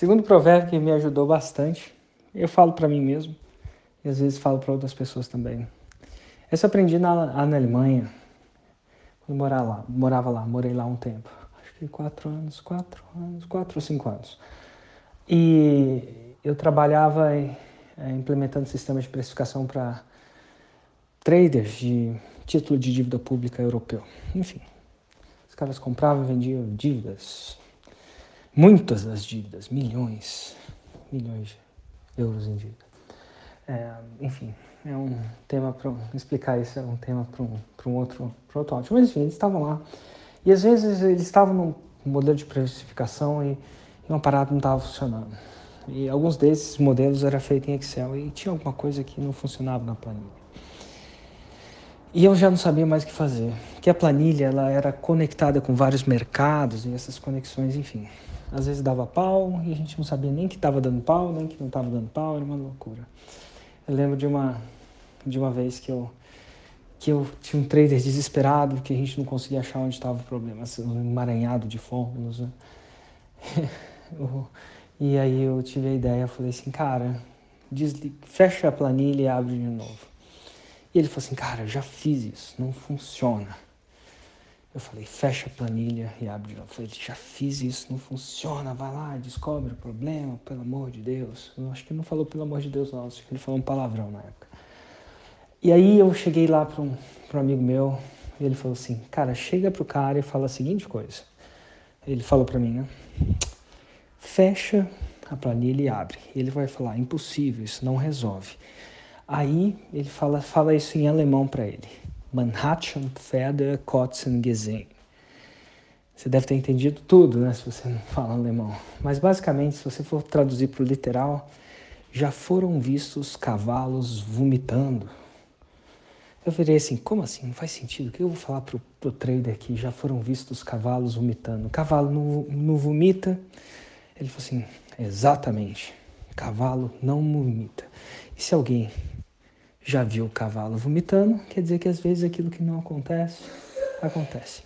Segundo provérbio que me ajudou bastante, eu falo para mim mesmo e às vezes falo para outras pessoas também. Essa eu aprendi na, na Alemanha, quando morava lá, morava lá, morei lá um tempo, acho que quatro anos, quatro anos, quatro ou cinco anos. E eu trabalhava é, implementando sistemas de precificação para traders de título de dívida pública europeu. Enfim, os caras compravam e vendiam dívidas, muitas das dívidas, milhões, milhões de euros em dívida. É, enfim, é um tema para explicar isso, é um tema para um, um outro protótipo. Mas enfim, eles estavam lá e às vezes eles estavam num modelo de precificação e, e uma parada não estava funcionando. E alguns desses modelos eram feitos em Excel e tinha alguma coisa que não funcionava na planilha. E eu já não sabia mais o que fazer, que a planilha ela era conectada com vários mercados e essas conexões, enfim. Às vezes dava pau e a gente não sabia nem que estava dando pau, nem que não estava dando pau, era uma loucura. Eu lembro de uma, de uma vez que eu, que eu tinha um trader desesperado, que a gente não conseguia achar onde estava o problema, assim, um emaranhado de fórmulas. Né? e aí eu tive a ideia, falei assim, cara, desliga, fecha a planilha e abre de novo. E ele falou assim, cara, já fiz isso, não funciona. Eu falei, fecha a planilha e abre de novo. Eu falei, já fiz isso, não funciona, vai lá, descobre o problema, pelo amor de Deus. Eu acho que ele não falou pelo amor de Deus, não, acho que ele falou um palavrão na época. E aí eu cheguei lá para um, um amigo meu e ele falou assim, cara, chega pro cara e fala a seguinte coisa. Ele falou para mim, né? Fecha a planilha e abre. Ele vai falar, impossível, isso não resolve. Aí ele fala, fala isso em alemão para ele. Manhattan Feder Kotzen gesehen. Você deve ter entendido tudo, né, se você não fala alemão. Mas basicamente, se você for traduzir para o literal, já foram vistos cavalos vomitando. Eu virei assim, como assim? Não faz sentido. O que eu vou falar pro, pro trader que já foram vistos cavalos vomitando? O cavalo não, não vomita? Ele falou assim, exatamente. Cavalo não vomita. E se alguém já viu o cavalo vomitando, quer dizer que às vezes aquilo que não acontece, acontece.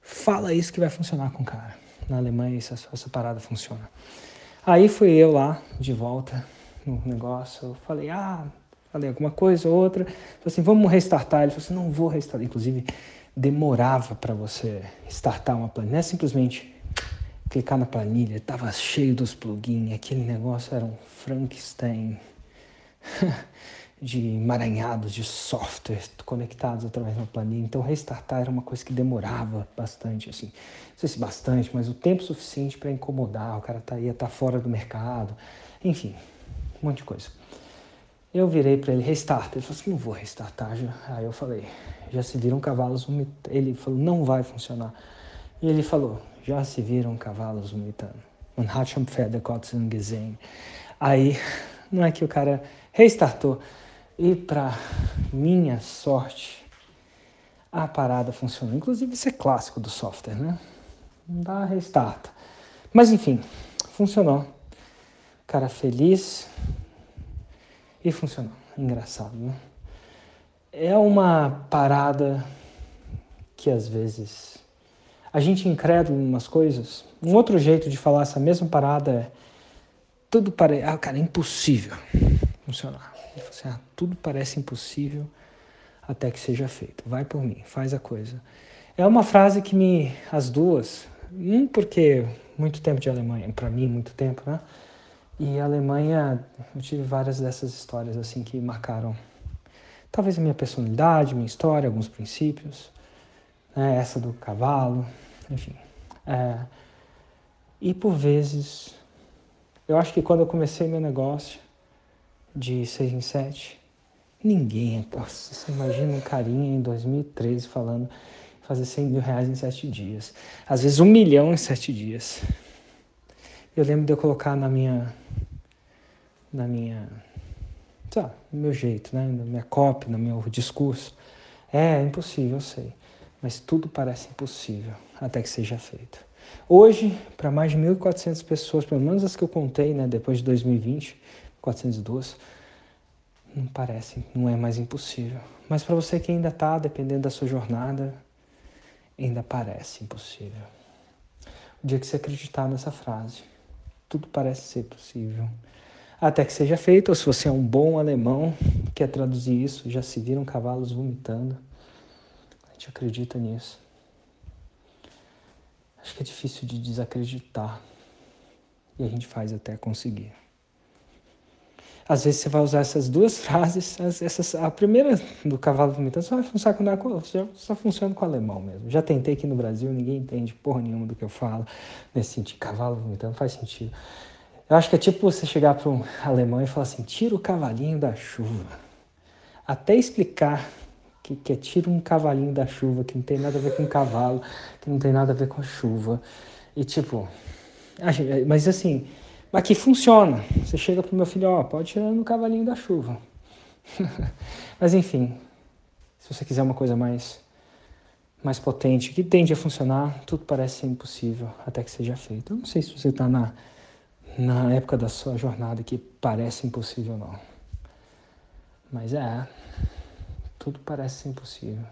Fala isso que vai funcionar com o cara. Na Alemanha essa, essa parada funciona. Aí fui eu lá, de volta no negócio, eu falei, ah, falei alguma coisa ou outra, falei assim, vamos restartar. Ele falou assim, não vou restartar. Inclusive, demorava para você startar uma planilha, não é simplesmente clicar na planilha, estava cheio dos plugins, aquele negócio era um Frankenstein. de emaranhados de software conectados através de uma planilha. Então, restartar era uma coisa que demorava bastante, assim. Não sei se bastante, mas o tempo suficiente para incomodar. O cara tá, ia estar tá fora do mercado. Enfim, um monte de coisa. Eu virei para ele, restart. Ele falou assim, não vou restartar. Já. Aí eu falei, já se viram cavalos vomitando. Ele falou, não vai funcionar. E ele falou, já se viram cavalos vomitando. Man hat schon Pferde gesehen. Aí, não é que o cara restartou. E para minha sorte, a parada funcionou. Inclusive, isso é clássico do software, né? Não dá restart. Mas enfim, funcionou. Cara feliz e funcionou. Engraçado, né? É uma parada que às vezes a gente incrédulo em umas coisas. Um outro jeito de falar essa mesma parada é tudo parece. Ah, cara, é impossível funcionar. Ele falou assim: ah, tudo parece impossível até que seja feito. Vai por mim, faz a coisa. É uma frase que me. As duas. Um, porque muito tempo de Alemanha, para mim, muito tempo, né? E a Alemanha, eu tive várias dessas histórias assim que marcaram talvez a minha personalidade, minha história, alguns princípios, né? essa do cavalo, enfim. É, e por vezes, eu acho que quando eu comecei meu negócio, de 6 em 7. Ninguém, nossa, você imagina um carinha em 2013 falando fazer 100 mil reais em 7 dias. Às vezes um milhão em 7 dias. Eu lembro de eu colocar na minha, na minha, tá, no meu jeito, né, na minha copy, no meu discurso. É, é impossível, eu sei. Mas tudo parece impossível até que seja feito. Hoje, para mais de 1.400 pessoas, pelo menos as que eu contei, né, depois de 2020, 402, não parece, não é mais impossível. Mas para você que ainda está dependendo da sua jornada, ainda parece impossível. O dia que você acreditar nessa frase, tudo parece ser possível. Até que seja feito, ou se você é um bom alemão, quer traduzir isso, já se viram cavalos vomitando. A gente acredita nisso. Acho que é difícil de desacreditar. E a gente faz até conseguir. Às vezes você vai usar essas duas frases, essas, a primeira do cavalo vomitando só vai funcionar com, só funciona com alemão mesmo. Já tentei aqui no Brasil, ninguém entende porra nenhuma do que eu falo nesse sentido. Cavalo vomitando faz sentido. Eu acho que é tipo você chegar para um alemão e falar assim: tira o cavalinho da chuva. Até explicar que, que é tira um cavalinho da chuva, que não tem nada a ver com cavalo, que não tem nada a ver com chuva. E tipo, mas assim, mas que funciona. Você chega pro meu filho, ó, pode tirar no cavalinho da chuva. Mas enfim, se você quiser uma coisa mais mais potente, que tende a funcionar, tudo parece ser impossível até que seja feito. Eu não sei se você está na, na época da sua jornada que parece impossível ou não. Mas é, tudo parece ser impossível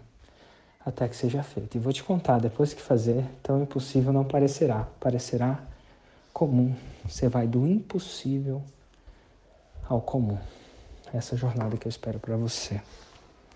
até que seja feito. E vou te contar, depois que fazer, tão impossível não parecerá. Parecerá comum. Você vai do impossível ao comum. Essa jornada que eu espero para você.